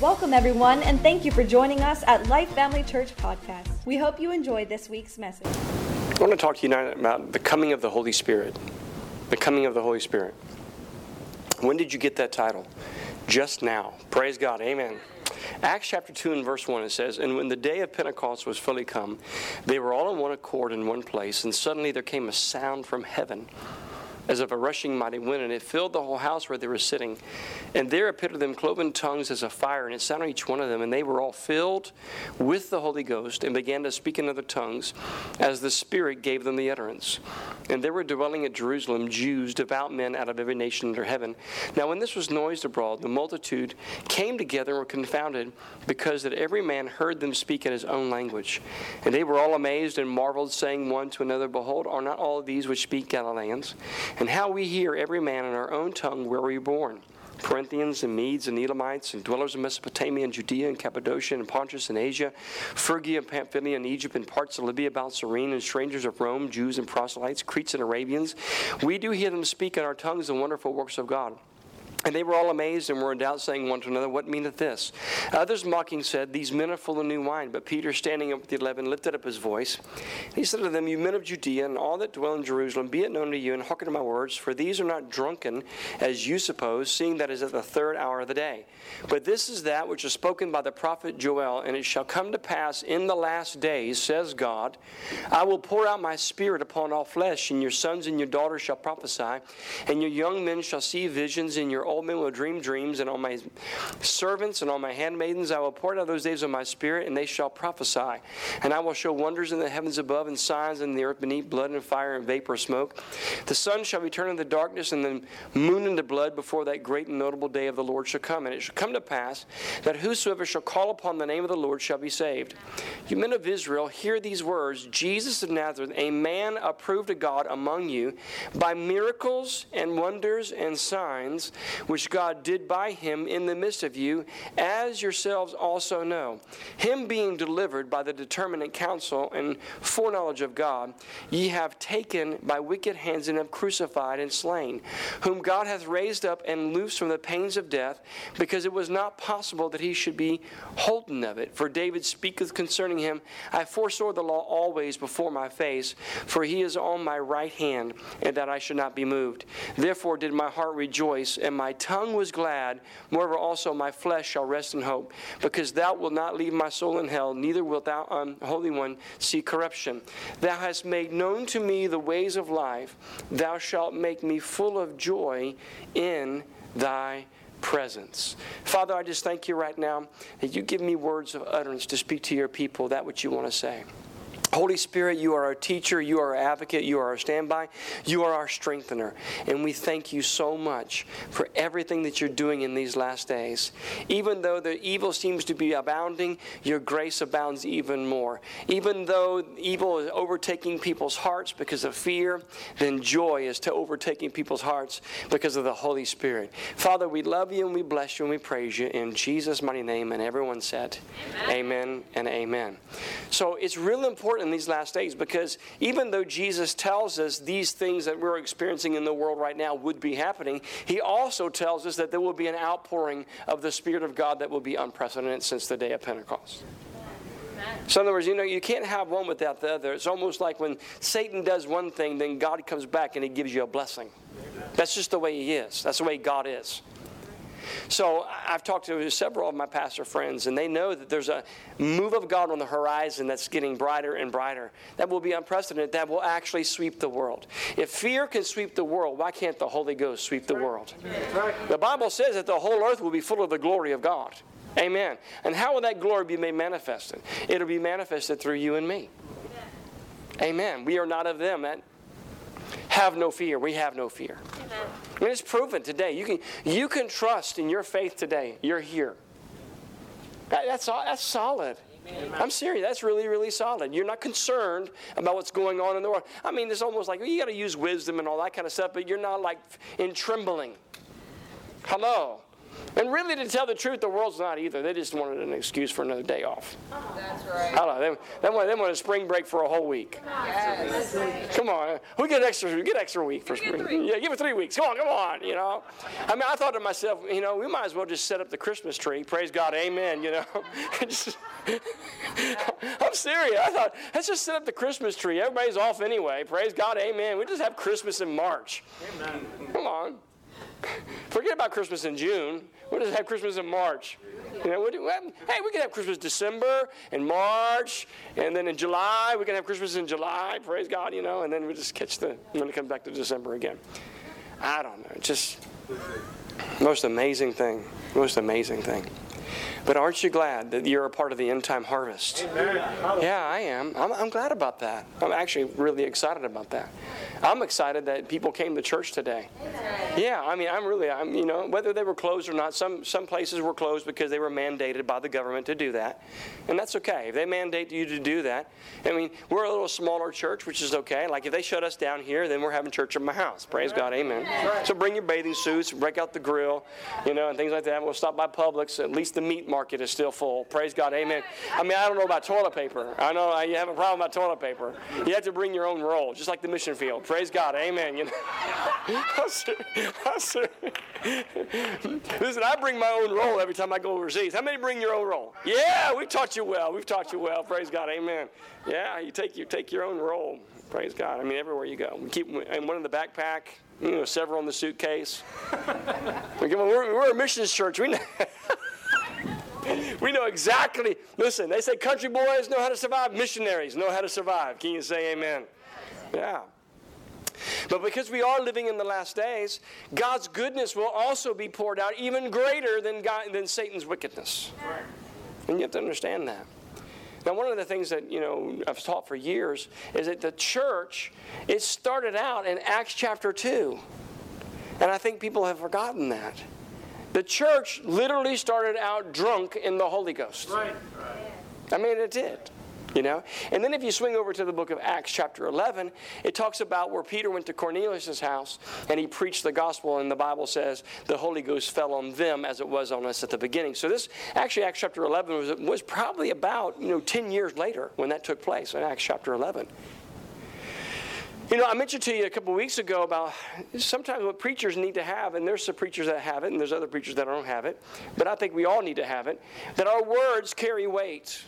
Welcome, everyone, and thank you for joining us at Life Family Church Podcast. We hope you enjoyed this week's message. I want to talk to you tonight about the coming of the Holy Spirit. The coming of the Holy Spirit. When did you get that title? Just now. Praise God. Amen. Acts chapter 2 and verse 1 it says, And when the day of Pentecost was fully come, they were all in one accord in one place, and suddenly there came a sound from heaven as of a rushing mighty wind, and it filled the whole house where they were sitting. And there appeared to them cloven tongues as a fire, and it sat on each one of them, and they were all filled with the Holy Ghost, and began to speak in other tongues, as the Spirit gave them the utterance. And there were dwelling at Jerusalem Jews, devout men out of every nation under heaven. Now when this was noised abroad, the multitude came together and were confounded, because that every man heard them speak in his own language. And they were all amazed and marveled, saying one to another, Behold, are not all these which speak Galileans? And how we hear every man in our own tongue where we were born. Parthians and Medes and Elamites and dwellers in Mesopotamia and Judea and Cappadocia and Pontus and Asia, Phrygia and Pamphylia and Egypt and parts of Libya about Cyrene and strangers of Rome, Jews and proselytes, Cretes and Arabians. We do hear them speak in our tongues the wonderful works of God. And they were all amazed and were in doubt, saying one to another, What meaneth this? Others mocking said, These men are full of new wine. But Peter, standing up with the eleven, lifted up his voice. He said to them, You men of Judea, and all that dwell in Jerusalem, be it known to you, and hearken to my words, for these are not drunken, as you suppose, seeing that is at the third hour of the day. But this is that which is spoken by the prophet Joel, and it shall come to pass in the last days, says God, I will pour out my spirit upon all flesh, and your sons and your daughters shall prophesy, and your young men shall see visions, and your old men will dream dreams, and on my servants and on my handmaidens I will pour out those days of my spirit, and they shall prophesy. And I will show wonders in the heavens above, and signs in the earth beneath, blood and fire and vapor of smoke. The sun shall be turned into darkness, and the moon into blood before that great and notable day of the Lord shall come. And it shall come to pass that whosoever shall call upon the name of the Lord shall be saved. You men of Israel, hear these words Jesus of Nazareth, a man approved of God among you by miracles and wonders and signs which God did by him in the midst of you, as yourselves also know. Him being delivered by the determinate counsel and foreknowledge of God, ye have taken by wicked hands and have crucified and slain, whom God hath raised up and loosed from the pains of death, because it was not possible that he should be holden of it. For David speaketh concerning him, I foresaw the Lord always before my face, for he is on my right hand, and that I should not be moved. Therefore did my heart rejoice, and my tongue was glad. Moreover, also my flesh shall rest in hope, because thou wilt not leave my soul in hell, neither wilt thou, um, unholy one, see corruption. Thou hast made known to me the ways of life. Thou shalt make me full of joy in thy presence. Father, I just thank you right now that you give me words of utterance to speak to your people that which you want to say. Holy Spirit, you are our teacher, you are our advocate, you are our standby, you are our strengthener. And we thank you so much for everything that you're doing in these last days. Even though the evil seems to be abounding, your grace abounds even more. Even though evil is overtaking people's hearts because of fear, then joy is to overtaking people's hearts because of the Holy Spirit. Father, we love you and we bless you and we praise you in Jesus' mighty name. And everyone said, Amen, amen and amen. So it's real important in these last days because even though Jesus tells us these things that we're experiencing in the world right now would be happening, he also tells us that there will be an outpouring of the Spirit of God that will be unprecedented since the day of Pentecost. So, in other words, you know, you can't have one without the other. It's almost like when Satan does one thing, then God comes back and he gives you a blessing. That's just the way he is. That's the way God is. So I've talked to several of my pastor friends, and they know that there's a move of God on the horizon that's getting brighter and brighter. That will be unprecedented. That will actually sweep the world. If fear can sweep the world, why can't the Holy Ghost sweep the world? The Bible says that the whole earth will be full of the glory of God. Amen. And how will that glory be made manifested? It'll be manifested through you and me. Amen. We are not of them that have no fear. We have no fear. Amen. I mean, it's proven today. You can, you can trust in your faith today. You're here. That, that's, that's solid. Amen. I'm serious. That's really, really solid. You're not concerned about what's going on in the world. I mean, it's almost like well, you got to use wisdom and all that kind of stuff, but you're not like in trembling. Hello. And really, to tell the truth, the world's not either. They just wanted an excuse for another day off. That's right. I don't know. They, they, want, they want a spring break for a whole week. Yes. Come on. We get extra, we get extra week for spring. three. Yeah, give it three weeks. Come on, come on, you know. I mean, I thought to myself, you know, we might as well just set up the Christmas tree. Praise God, amen, you know. Just- I'm serious. I thought, let's just set up the Christmas tree. Everybody's off anyway. Praise God, amen. We just have Christmas in March. Amen. Come on. Forget about Christmas in June. We'll just have Christmas in March. You know, do, hey, we can have Christmas December and March, and then in July we can have Christmas in July. Praise God, you know, and then we just catch the when it comes back to December again. I don't know. Just most amazing thing. Most amazing thing. But aren't you glad that you're a part of the end time harvest? Yeah, I am. I'm, I'm glad about that. I'm actually really excited about that. I'm excited that people came to church today. Yeah, I mean, I'm really, I'm, you know, whether they were closed or not, some, some places were closed because they were mandated by the government to do that. And that's okay. If they mandate you to do that, I mean, we're a little smaller church, which is okay. Like if they shut us down here, then we're having church in my house. Praise God, amen. So bring your bathing suits, break out the grill, you know, and things like that. We'll stop by Publix. At least the meat market is still full. Praise God, amen. I mean, I don't know about toilet paper. I know you have a problem about toilet paper. You have to bring your own roll, just like the mission field. Praise God, amen. You know? I'm serious. Listen, I bring my own roll every time I go overseas. How many bring your own roll? Yeah, we taught you well. We've taught you well. Praise God, amen. Yeah, you take you take your own roll. Praise God. I mean, everywhere you go, we keep and one in the backpack. You know, several in the suitcase. We're, we're a missions church. We. We know exactly. Listen, they say country boys know how to survive. Missionaries know how to survive. Can you say amen? Yeah. But because we are living in the last days, God's goodness will also be poured out even greater than, God, than Satan's wickedness. And you have to understand that. Now, one of the things that you know I've taught for years is that the church it started out in Acts chapter two, and I think people have forgotten that. The church literally started out drunk in the Holy Ghost. Right. right. I mean, it did. You know? And then if you swing over to the book of Acts, chapter 11, it talks about where Peter went to Cornelius' house and he preached the gospel, and the Bible says the Holy Ghost fell on them as it was on us at the beginning. So this, actually, Acts chapter 11 was, was probably about, you know, 10 years later when that took place in Acts chapter 11. You know, I mentioned to you a couple of weeks ago about sometimes what preachers need to have, and there's some preachers that have it, and there's other preachers that don't have it, but I think we all need to have it, that our words carry weight.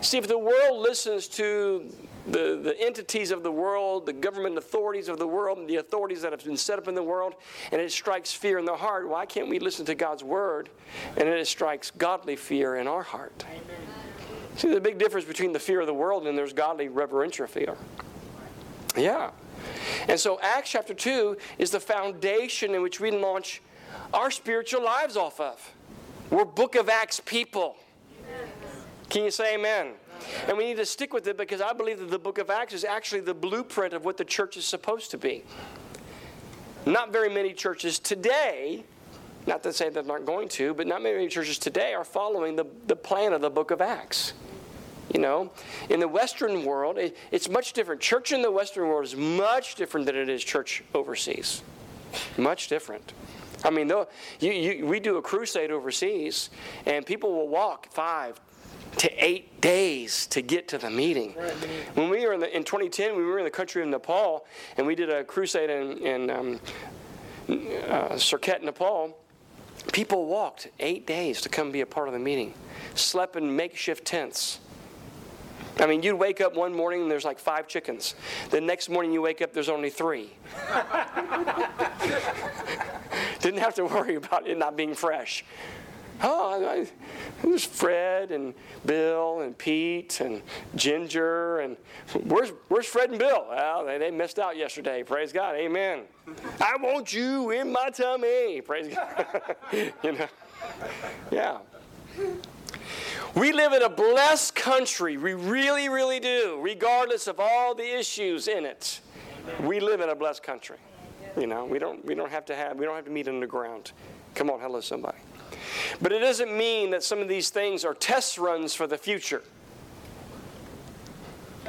See, if the world listens to the, the entities of the world, the government authorities of the world, and the authorities that have been set up in the world, and it strikes fear in their heart, why can't we listen to God's word and it strikes godly fear in our heart? See, there's a big difference between the fear of the world and there's godly reverential fear. Yeah. And so Acts chapter 2 is the foundation in which we launch our spiritual lives off of. We're Book of Acts people. Can you say amen? And we need to stick with it because I believe that the book of Acts is actually the blueprint of what the church is supposed to be. Not very many churches today, not to say that they're not going to, but not many churches today are following the, the plan of the book of Acts. You know, in the Western world, it, it's much different. Church in the Western world is much different than it is church overseas. Much different. I mean, though, you, you, we do a crusade overseas, and people will walk five to eight days to get to the meeting. When we were in, the, in 2010, we were in the country of Nepal, and we did a crusade in, in um, uh, Surkhet, Nepal. People walked eight days to come be a part of the meeting, slept in makeshift tents. I mean, you'd wake up one morning and there's like five chickens. The next morning you wake up, there's only three. Didn't have to worry about it not being fresh. Oh, I, there's Fred and Bill and Pete and Ginger and where's where's Fred and Bill? Well, they, they missed out yesterday. Praise God, Amen. I want you in my tummy. Praise God. you know, yeah. We live in a blessed country. We really, really do, regardless of all the issues in it. We live in a blessed country. You know, we don't we don't have to have we don't have to meet underground. Come on, hello somebody. But it doesn't mean that some of these things are test runs for the future.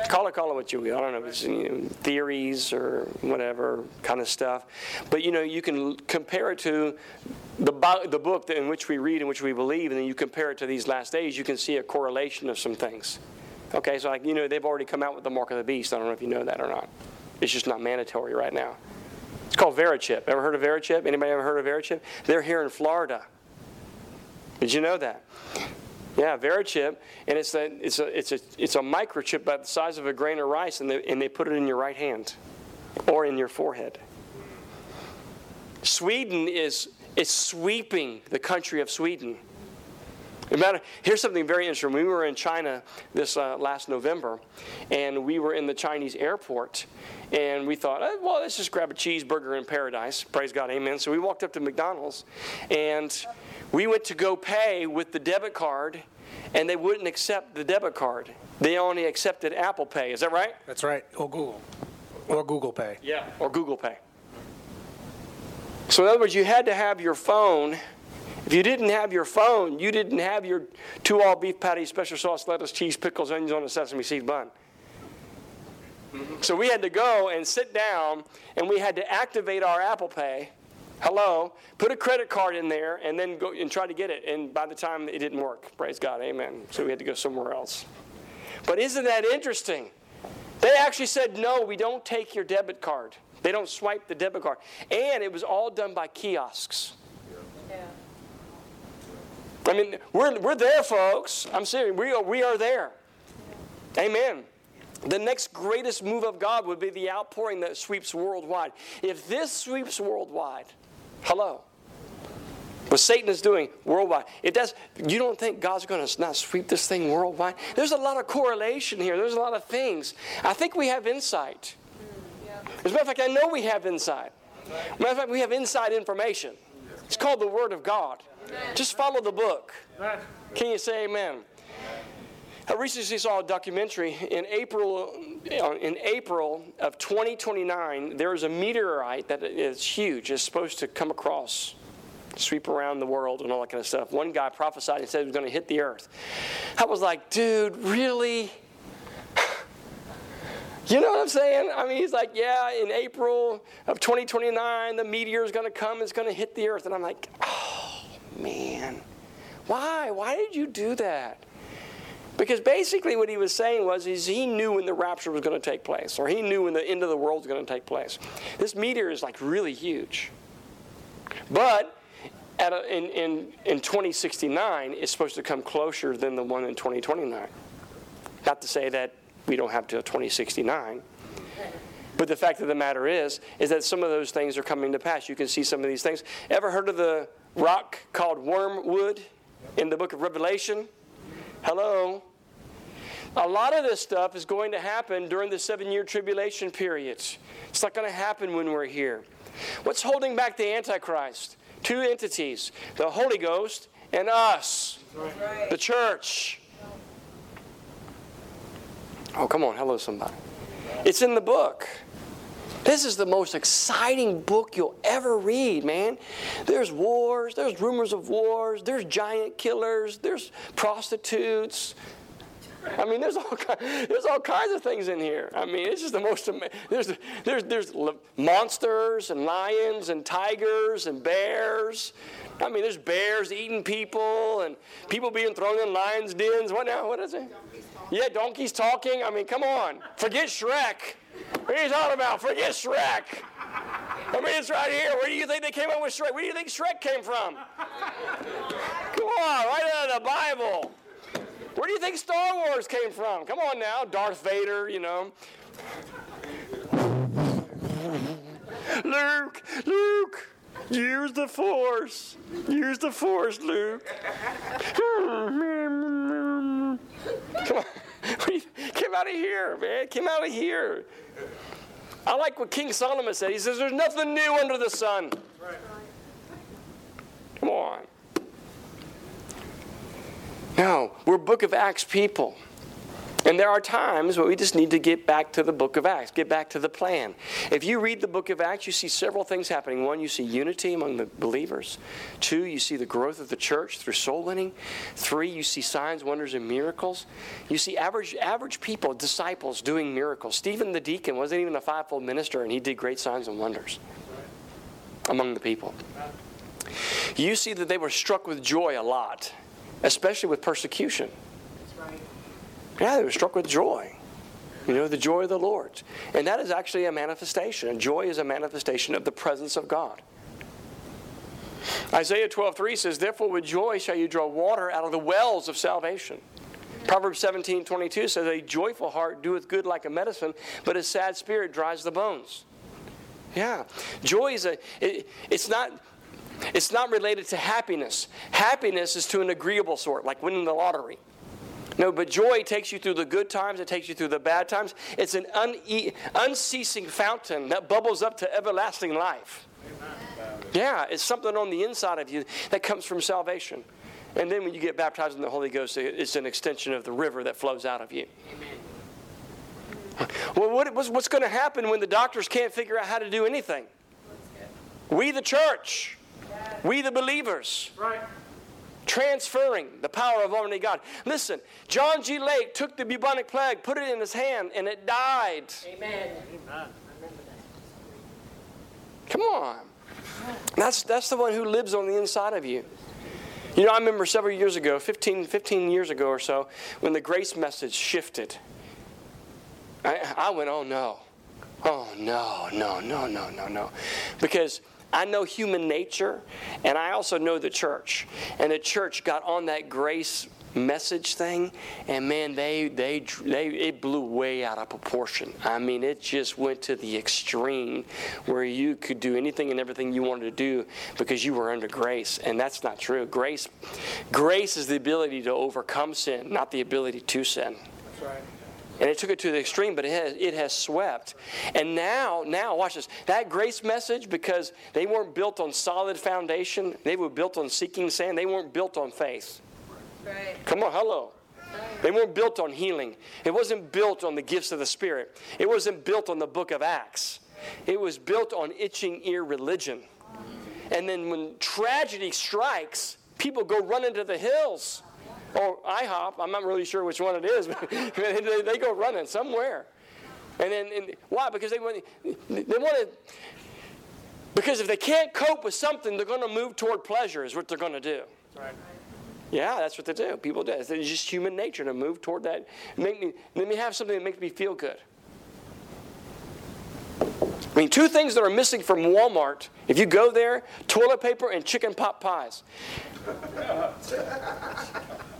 Call it, call it what you will. I don't know if it's you know, theories or whatever kind of stuff. But you know, you can compare it to the, the book in which we read, in which we believe, and then you compare it to these last days, you can see a correlation of some things. Okay, so like, you know, they've already come out with the mark of the beast. I don't know if you know that or not. It's just not mandatory right now. It's called Verichip. Ever heard of Verichip? Anybody ever heard of Verichip? They're here in Florida. Did you know that? Yeah, Verichip, and it's a it's a it's a it's a microchip about the size of a grain of rice, and they, and they put it in your right hand, or in your forehead. Sweden is is sweeping the country of Sweden. Matter, here's something very interesting. We were in China this uh, last November, and we were in the Chinese airport, and we thought, oh, well, let's just grab a cheeseburger in paradise. Praise God, amen. So we walked up to McDonald's, and we went to go pay with the debit card, and they wouldn't accept the debit card. They only accepted Apple Pay. Is that right? That's right. Or Google. Or Google Pay. Yeah. Or Google Pay. So, in other words, you had to have your phone. If you didn't have your phone, you didn't have your two all beef patties, special sauce, lettuce, cheese, pickles, onions on a sesame seed bun. So we had to go and sit down and we had to activate our Apple Pay Hello. Put a credit card in there and then go and try to get it. And by the time it didn't work, praise God, amen. So we had to go somewhere else. But isn't that interesting? They actually said, no, we don't take your debit card. They don't swipe the debit card. And it was all done by kiosks. I mean, we're, we're there, folks. I'm serious. We are, we are there. Amen. The next greatest move of God would be the outpouring that sweeps worldwide. If this sweeps worldwide, Hello. What Satan is doing worldwide. It does. You don't think God's going to not sweep this thing worldwide? There's a lot of correlation here. There's a lot of things. I think we have insight. As a matter of fact, I know we have insight. As a matter of fact, we have inside information. It's called the Word of God. Just follow the book. Can you say amen? I recently saw a documentary in April. Uh, in April of 2029, there is a meteorite that is huge. It's supposed to come across, sweep around the world, and all that kind of stuff. One guy prophesied and said it was going to hit the Earth. I was like, dude, really? You know what I'm saying? I mean, he's like, yeah, in April of 2029, the meteor is going to come, it's going to hit the earth. And I'm like, oh, man. Why? Why did you do that? Because basically what he was saying was is he knew when the rapture was going to take place, or he knew when the end of the world was going to take place. This meteor is like really huge. But a, in, in, in 2069, it's supposed to come closer than the one in 2029. Not to say that we don't have till 2069. But the fact of the matter is, is that some of those things are coming to pass. You can see some of these things. Ever heard of the rock called wormwood in the book of Revelation? Hello? A lot of this stuff is going to happen during the seven year tribulation period. It's not going to happen when we're here. What's holding back the Antichrist? Two entities the Holy Ghost and us, right. the church. Oh, come on. Hello, somebody. It's in the book. This is the most exciting book you'll ever read, man. There's wars, there's rumors of wars, there's giant killers, there's prostitutes. I mean, there's all, there's all kinds of things in here. I mean, it's just the most there's there's there's monsters and lions and tigers and bears. I mean, there's bears eating people and people being thrown in lions' dens. What now? What is it? Yeah, donkeys talking. I mean, come on. Forget Shrek. What are you talking about? Forget Shrek. I mean, it's right here. Where do you think they came up with Shrek? Where do you think Shrek came from? Come on, right out of the Bible. Where do you think Star Wars came from? Come on now, Darth Vader, you know. Luke, Luke, use the Force. Use the Force, Luke. Come on. Come out of here, man. Come out of here. I like what King Solomon said. He says, There's nothing new under the sun. Come on. No, we're Book of Acts people. And there are times where we just need to get back to the book of Acts, get back to the plan. If you read the book of Acts, you see several things happening. One, you see unity among the believers. Two, you see the growth of the church through soul winning. Three, you see signs, wonders, and miracles. You see average, average people, disciples, doing miracles. Stephen the deacon wasn't even a fivefold minister, and he did great signs and wonders among the people. You see that they were struck with joy a lot, especially with persecution. Yeah, they were struck with joy. You know, the joy of the Lord. And that is actually a manifestation. And joy is a manifestation of the presence of God. Isaiah 12, 3 says, Therefore with joy shall you draw water out of the wells of salvation. Proverbs 17, 22 says, A joyful heart doeth good like a medicine, but a sad spirit dries the bones. Yeah. Joy is a, it, it's not. It's not related to happiness. Happiness is to an agreeable sort, like winning the lottery. No, but joy takes you through the good times, it takes you through the bad times. It's an une- unceasing fountain that bubbles up to everlasting life. Yeah, it's something on the inside of you that comes from salvation. And then when you get baptized in the Holy Ghost, it's an extension of the river that flows out of you. Amen. Well, what, what's, what's going to happen when the doctors can't figure out how to do anything? We, the church, we, the believers. Right transferring the power of Almighty God. Listen, John G. Lake took the bubonic plague, put it in his hand, and it died. Amen. I remember that. Come on. That's, that's the one who lives on the inside of you. You know, I remember several years ago, 15, 15 years ago or so, when the grace message shifted. I, I went, oh no. Oh no, no, no, no, no, no. Because I know human nature, and I also know the church. And the church got on that grace message thing and man they they they it blew way out of proportion. I mean it just went to the extreme where you could do anything and everything you wanted to do because you were under grace. And that's not true. Grace grace is the ability to overcome sin not the ability to sin. That's right and it took it to the extreme, but it has, it has swept. And now, now, watch this. That grace message, because they weren't built on solid foundation, they were built on seeking sand, they weren't built on faith. Right. Come on, hello. They weren't built on healing. It wasn't built on the gifts of the Spirit. It wasn't built on the book of Acts. It was built on itching ear religion. And then when tragedy strikes, people go run into the hills or IHOP. I'm not really sure which one it is, but they, they go running somewhere. And then and why? Because they want they want to. Because if they can't cope with something, they're going to move toward pleasure. Is what they're going to do. Right. Yeah, that's what they do. People do. It's just human nature to move toward that. Make me let me have something that makes me feel good. I mean, two things that are missing from Walmart, if you go there, toilet paper and chicken pot pies.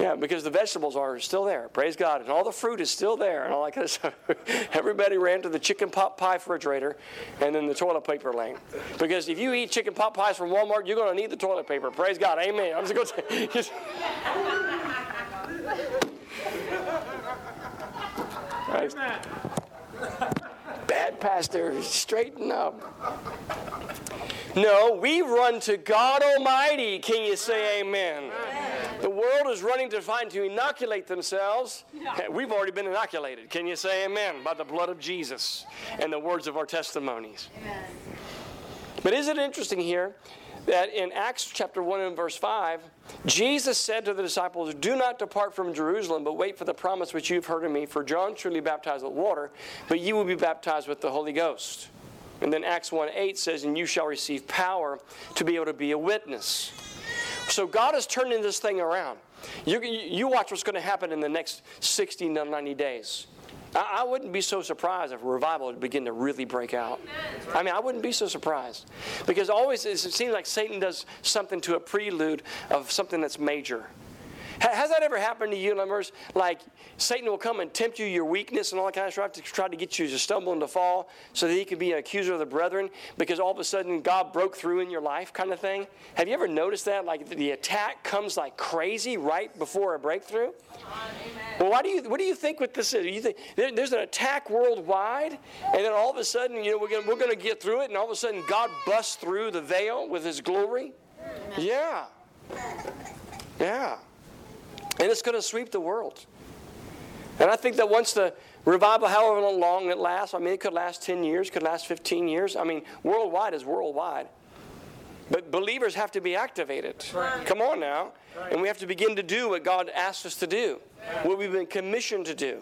Yeah, because the vegetables are still there. Praise God. And all the fruit is still there and all that kind of stuff. Everybody ran to the chicken pot pie refrigerator and then the toilet paper lane. Because if you eat chicken pot pies from Walmart, you're going to need the toilet paper. Praise God. Amen. I'm just going to say. Bad pastor, straighten up. No, we run to God Almighty. Can you say amen? amen? The world is running to find to inoculate themselves. We've already been inoculated. Can you say amen? By the blood of Jesus and the words of our testimonies. Amen. But is it interesting here that in Acts chapter 1 and verse 5, Jesus said to the disciples, Do not depart from Jerusalem, but wait for the promise which you've heard of me. For John truly baptized with water, but you will be baptized with the Holy Ghost. And then Acts 1 8 says, And you shall receive power to be able to be a witness. So God is turning this thing around. You, you watch what's going to happen in the next 60 to 90 days. I, I wouldn't be so surprised if revival would begin to really break out. I mean, I wouldn't be so surprised. Because always it seems like Satan does something to a prelude of something that's major. Has that ever happened to you, members? Like Satan will come and tempt you your weakness and all that kind of stuff to try to get you to stumble and to fall so that he can be an accuser of the brethren because all of a sudden God broke through in your life kind of thing? Have you ever noticed that? Like the attack comes like crazy right before a breakthrough? Well, why do you, what do you think what this is? You think there, there's an attack worldwide, and then all of a sudden, you know, we're going we're to get through it, and all of a sudden God busts through the veil with his glory? Yeah. Yeah. And it's going to sweep the world. And I think that once the revival, however long it lasts, I mean, it could last 10 years, could last 15 years. I mean, worldwide is worldwide. But believers have to be activated. Right. Come on now. Right. And we have to begin to do what God asked us to do, yeah. what we've been commissioned to do,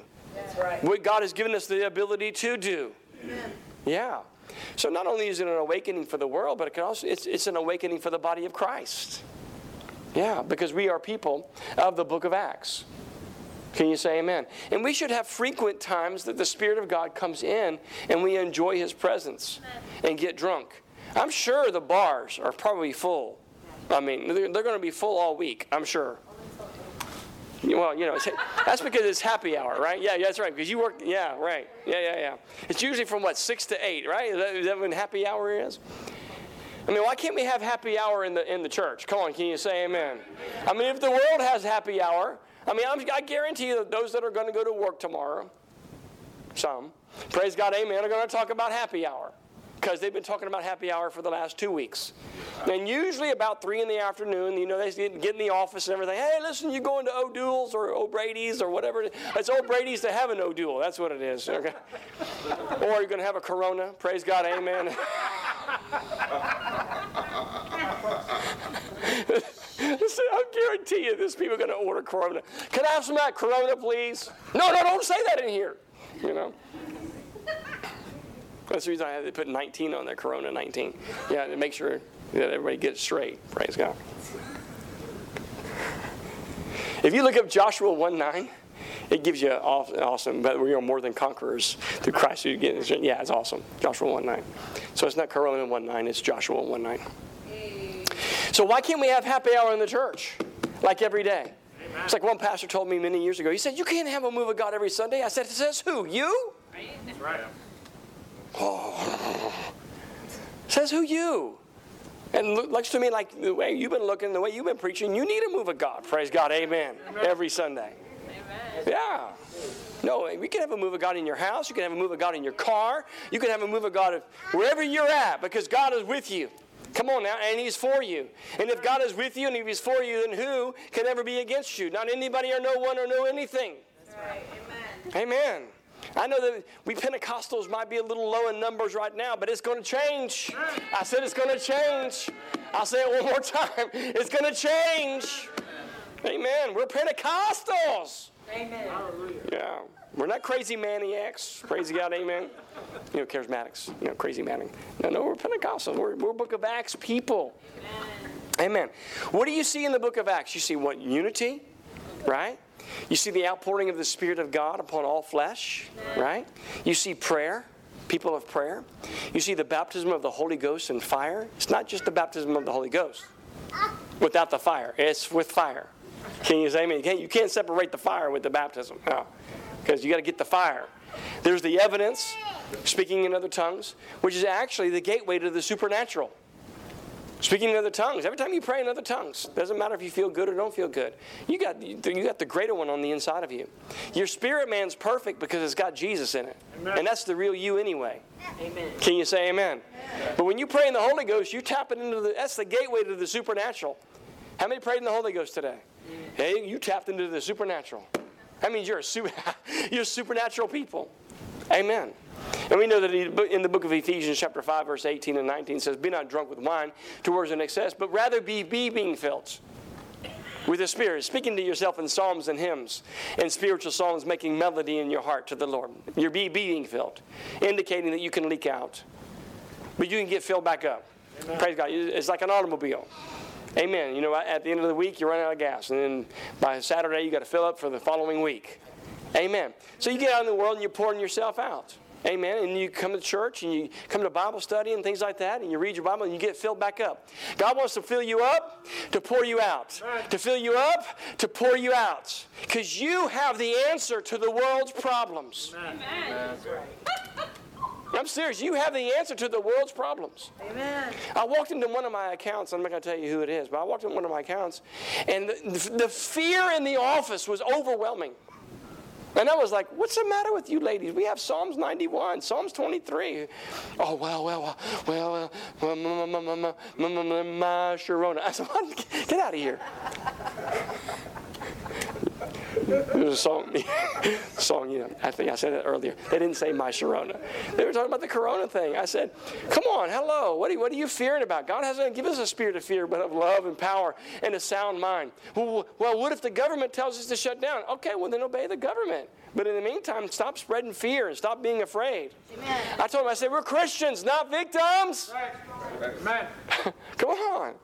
right. what God has given us the ability to do. Amen. Yeah. So not only is it an awakening for the world, but it can also, it's, it's an awakening for the body of Christ. Yeah, because we are people of the book of Acts. Can you say amen? And we should have frequent times that the Spirit of God comes in and we enjoy His presence and get drunk. I'm sure the bars are probably full. I mean, they're, they're going to be full all week, I'm sure. Well, you know, that's because it's happy hour, right? Yeah, yeah, that's right. Because you work, yeah, right. Yeah, yeah, yeah. It's usually from what, 6 to 8, right? Is that, is that when happy hour is? I mean, why can't we have happy hour in the, in the church? Come on, can you say amen? I mean, if the world has happy hour, I mean, I'm, i guarantee you that those that are going to go to work tomorrow, some, praise God, amen, are going to talk about happy hour because they've been talking about happy hour for the last two weeks. And usually about three in the afternoon, you know, they get in the office and everything. Hey, listen, you going to O'Doul's or O'Brady's or whatever. It's O'Brady's to have an O'Doul. That's what it is. Okay. or you're going to have a Corona. Praise God, Amen. Listen, I guarantee you, this people are going to order Corona. Can I have some of that Corona, please? No, no, don't say that in here. You know. That's the reason I had to put 19 on there, Corona 19. Yeah, to make sure that everybody gets straight. Praise God. If you look up Joshua 1 9, it gives you awesome, but we are more than conquerors through Christ who get Yeah, it's awesome. Joshua 1 9. So it's not Corona 1 9, it's Joshua 1 9. So why can't we have happy hour in the church like every day? Amen. It's like one pastor told me many years ago. He said, You can't have a move of God every Sunday. I said, It says who? You? Right. Oh. Says who you? And looks to me like the way you've been looking, the way you've been preaching, you need a move of God. Praise God. Amen. Amen. Every Sunday. Amen. Yeah. No, we can have a move of God in your house. You can have a move of God in your car. You can have a move of God wherever you're at because God is with you. Come on now, and He's for you. And if God is with you and if He's for you, then who can ever be against you? Not anybody or no one or no anything. That's right. Amen. Amen. I know that we Pentecostals might be a little low in numbers right now, but it's going to change. I said it's going to change. I'll say it one more time. It's going to change. Amen. We're Pentecostals. Amen. Hallelujah. Yeah. We're not crazy maniacs. Praise God. Amen. You know, charismatics. You know, crazy manic. No, no, we're Pentecostals. We're, we're Book of Acts people. Amen. Amen. What do you see in the Book of Acts? You see what? Unity, right? You see the outpouring of the Spirit of God upon all flesh, right? You see prayer, people of prayer. You see the baptism of the Holy Ghost and fire. It's not just the baptism of the Holy Ghost without the fire, it's with fire. Can you say amen? You can't, you can't separate the fire with the baptism. No, because you got to get the fire. There's the evidence, speaking in other tongues, which is actually the gateway to the supernatural. Speaking in other tongues. Every time you pray in other tongues, doesn't matter if you feel good or don't feel good. You got you got the greater one on the inside of you. Your spirit man's perfect because it's got Jesus in it, amen. and that's the real you anyway. Amen. Can you say amen? amen? But when you pray in the Holy Ghost, you tap it into the. That's the gateway to the supernatural. How many prayed in the Holy Ghost today? Hey, you tapped into the supernatural. That means you're a super, you're supernatural people. Amen. And we know that in the book of Ephesians, chapter 5, verse 18 and 19 says, Be not drunk with wine towards an excess, but rather be, be being filled with the Spirit, speaking to yourself in psalms and hymns and spiritual songs, making melody in your heart to the Lord. You're be, being filled, indicating that you can leak out, but you can get filled back up. Amen. Praise God. It's like an automobile. Amen. You know, at the end of the week, you run out of gas, and then by Saturday, you got to fill up for the following week. Amen. So you get out in the world and you're pouring yourself out. Amen. And you come to church and you come to Bible study and things like that, and you read your Bible and you get filled back up. God wants to fill you up to pour you out. Right. To fill you up to pour you out. Because you have the answer to the world's problems. Amen. Amen. I'm serious. You have the answer to the world's problems. Amen. I walked into one of my accounts. I'm not going to tell you who it is, but I walked into one of my accounts, and the, the fear in the office was overwhelming. And I was like, what's the matter with you ladies? We have Psalms 91, Psalms 23. Oh, well, well, well, well, my Sharona. I said, get out of here. There's a song, song, you know, I think I said it earlier. They didn't say my Sharona. They were talking about the Corona thing. I said, come on, hello, what are, what are you fearing about? God hasn't given us a spirit of fear, but of love and power and a sound mind. Well, well, what if the government tells us to shut down? Okay, well, then obey the government. But in the meantime, stop spreading fear and stop being afraid. Amen. I told him, I said, we're Christians, not victims. Right. Amen. Come on.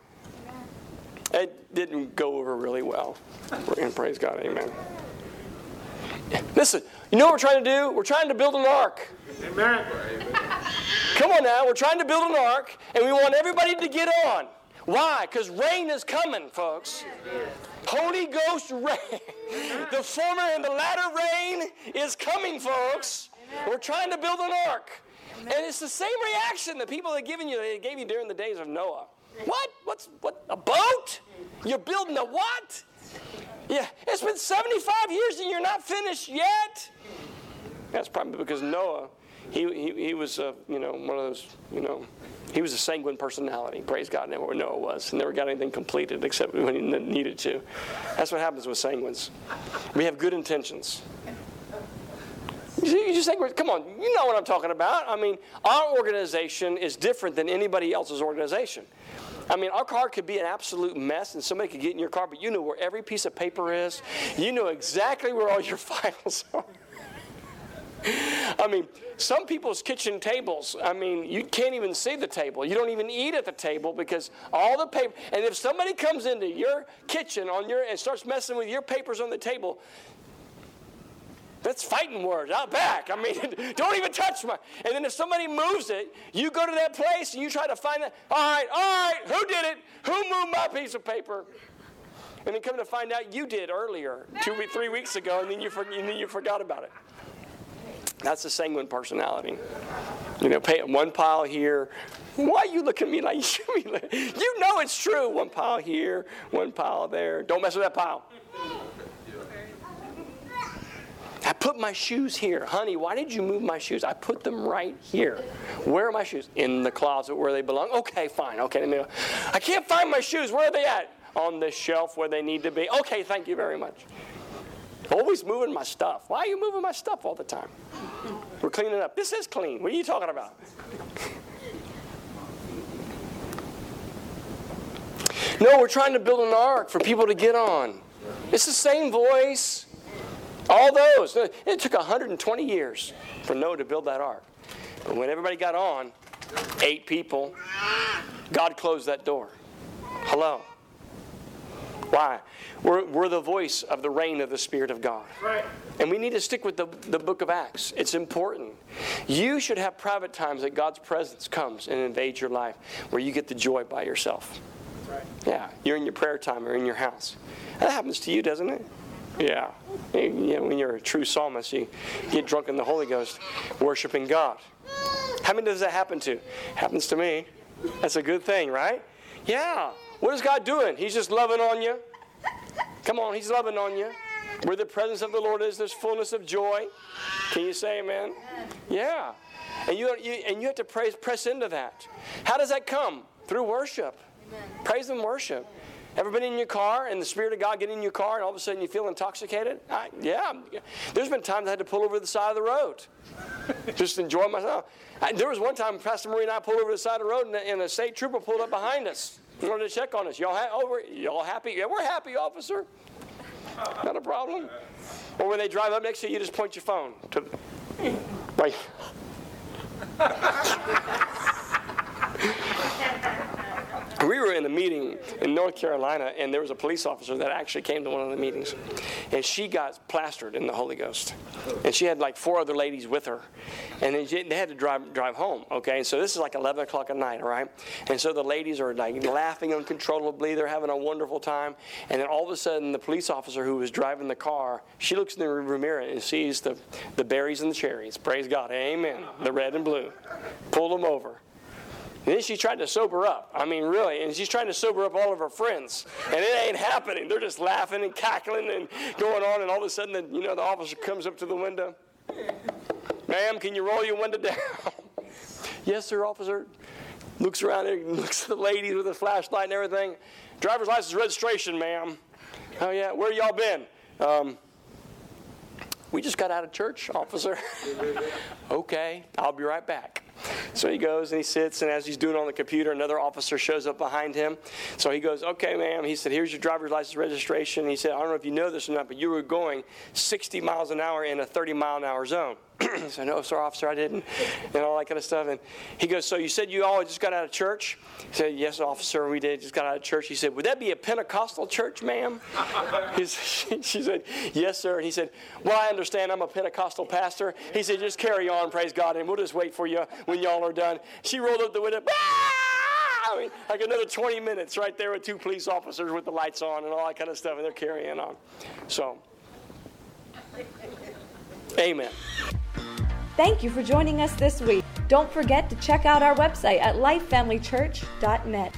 Didn't go over really well. And praise God, amen. Listen, you know what we're trying to do? We're trying to build an ark. Amen. Come on now, we're trying to build an ark, and we want everybody to get on. Why? Because rain is coming, folks. Holy Ghost rain. The former and the latter rain is coming, folks. We're trying to build an ark. And it's the same reaction that people are giving you, they gave you during the days of Noah. What? What's what? A boat? You're building a what? Yeah, it's been 75 years and you're not finished yet. That's probably because Noah, he, he, he was, uh, you know, one of those, you know, he was a sanguine personality. Praise God, never Noah was. Never got anything completed except when he needed to. That's what happens with sanguines. We have good intentions. You just think, come on, you know what I'm talking about. I mean, our organization is different than anybody else's organization. I mean, our car could be an absolute mess and somebody could get in your car, but you know where every piece of paper is. You know exactly where all your files are. I mean, some people's kitchen tables, I mean, you can't even see the table. You don't even eat at the table because all the paper, and if somebody comes into your kitchen on your and starts messing with your papers on the table, that's fighting words out back. I mean, don't even touch my. And then if somebody moves it, you go to that place and you try to find that. All right, all right, who did it? Who moved my piece of paper? And then come to find out you did earlier, two, three weeks ago, and then you, and then you forgot about it. That's the sanguine personality. You know, one pile here. Why are you looking at me like you know it's true? One pile here, one pile there. Don't mess with that pile. I put my shoes here. Honey, why did you move my shoes? I put them right here. Where are my shoes? In the closet where they belong. Okay, fine. Okay. I can't find my shoes. Where are they at? On the shelf where they need to be. Okay, thank you very much. Always moving my stuff. Why are you moving my stuff all the time? We're cleaning up. This is clean. What are you talking about? No, we're trying to build an ark for people to get on. It's the same voice. All those. It took 120 years for Noah to build that ark. But when everybody got on, eight people, God closed that door. Hello. Why? We're, we're the voice of the reign of the Spirit of God. Right. And we need to stick with the, the book of Acts. It's important. You should have private times that God's presence comes and invades your life where you get the joy by yourself. Right. Yeah, you're in your prayer time or in your house. That happens to you, doesn't it? Yeah. You know, when you're a true psalmist, you get drunk in the Holy Ghost, worshiping God. How many does that happen to? Happens to me. That's a good thing, right? Yeah. What is God doing? He's just loving on you. Come on, He's loving on you. Where the presence of the Lord is, there's fullness of joy. Can you say amen? Yeah. And you, you and you have to praise, press into that. How does that come? Through worship. Praise and worship. Ever been in your car and the Spirit of God get in your car and all of a sudden you feel intoxicated? I, yeah. There's been times I had to pull over the side of the road. Just enjoy myself. I, there was one time Pastor Marie and I pulled over the side of the road and, and a state trooper pulled up behind us. He wanted to check on us. Y'all, ha- oh, over, y'all happy? Yeah, we're happy, officer. Not a problem. Or when they drive up next to you, you just point your phone to. Like. We in a meeting in North Carolina, and there was a police officer that actually came to one of the meetings. And she got plastered in the Holy Ghost. And she had like four other ladies with her. And they had to drive, drive home, okay? And so this is like 11 o'clock at night, all right? And so the ladies are like laughing uncontrollably. They're having a wonderful time. And then all of a sudden, the police officer who was driving the car, she looks in the rearview mirror and sees the, the berries and the cherries. Praise God. Amen. The red and blue. Pulled them over. And then she tried to sober up. I mean, really. And she's trying to sober up all of her friends. And it ain't happening. They're just laughing and cackling and going on. And all of a sudden, the, you know, the officer comes up to the window. Ma'am, can you roll your window down? yes, sir, officer. Looks around and looks at the ladies with a flashlight and everything. Driver's license registration, ma'am. Oh, yeah. Where y'all been? Um, We just got out of church, officer. okay, I'll be right back. So he goes and he sits, and as he's doing on the computer, another officer shows up behind him. So he goes, Okay, ma'am. He said, Here's your driver's license registration. He said, I don't know if you know this or not, but you were going 60 miles an hour in a 30 mile an hour zone. I said, No, sir, officer, I didn't. And all that kind of stuff. And he goes, So you said you all just got out of church? He said, Yes, officer, we did. Just got out of church. He said, Would that be a Pentecostal church, ma'am? she said, Yes, sir. And he said, Well, I understand I'm a Pentecostal pastor. He said, Just carry on, praise God, and we'll just wait for you when y'all are done. She rolled up the window. I mean, like another 20 minutes right there with two police officers with the lights on and all that kind of stuff, and they're carrying on. So, amen. Thank you for joining us this week. Don't forget to check out our website at lifefamilychurch.net.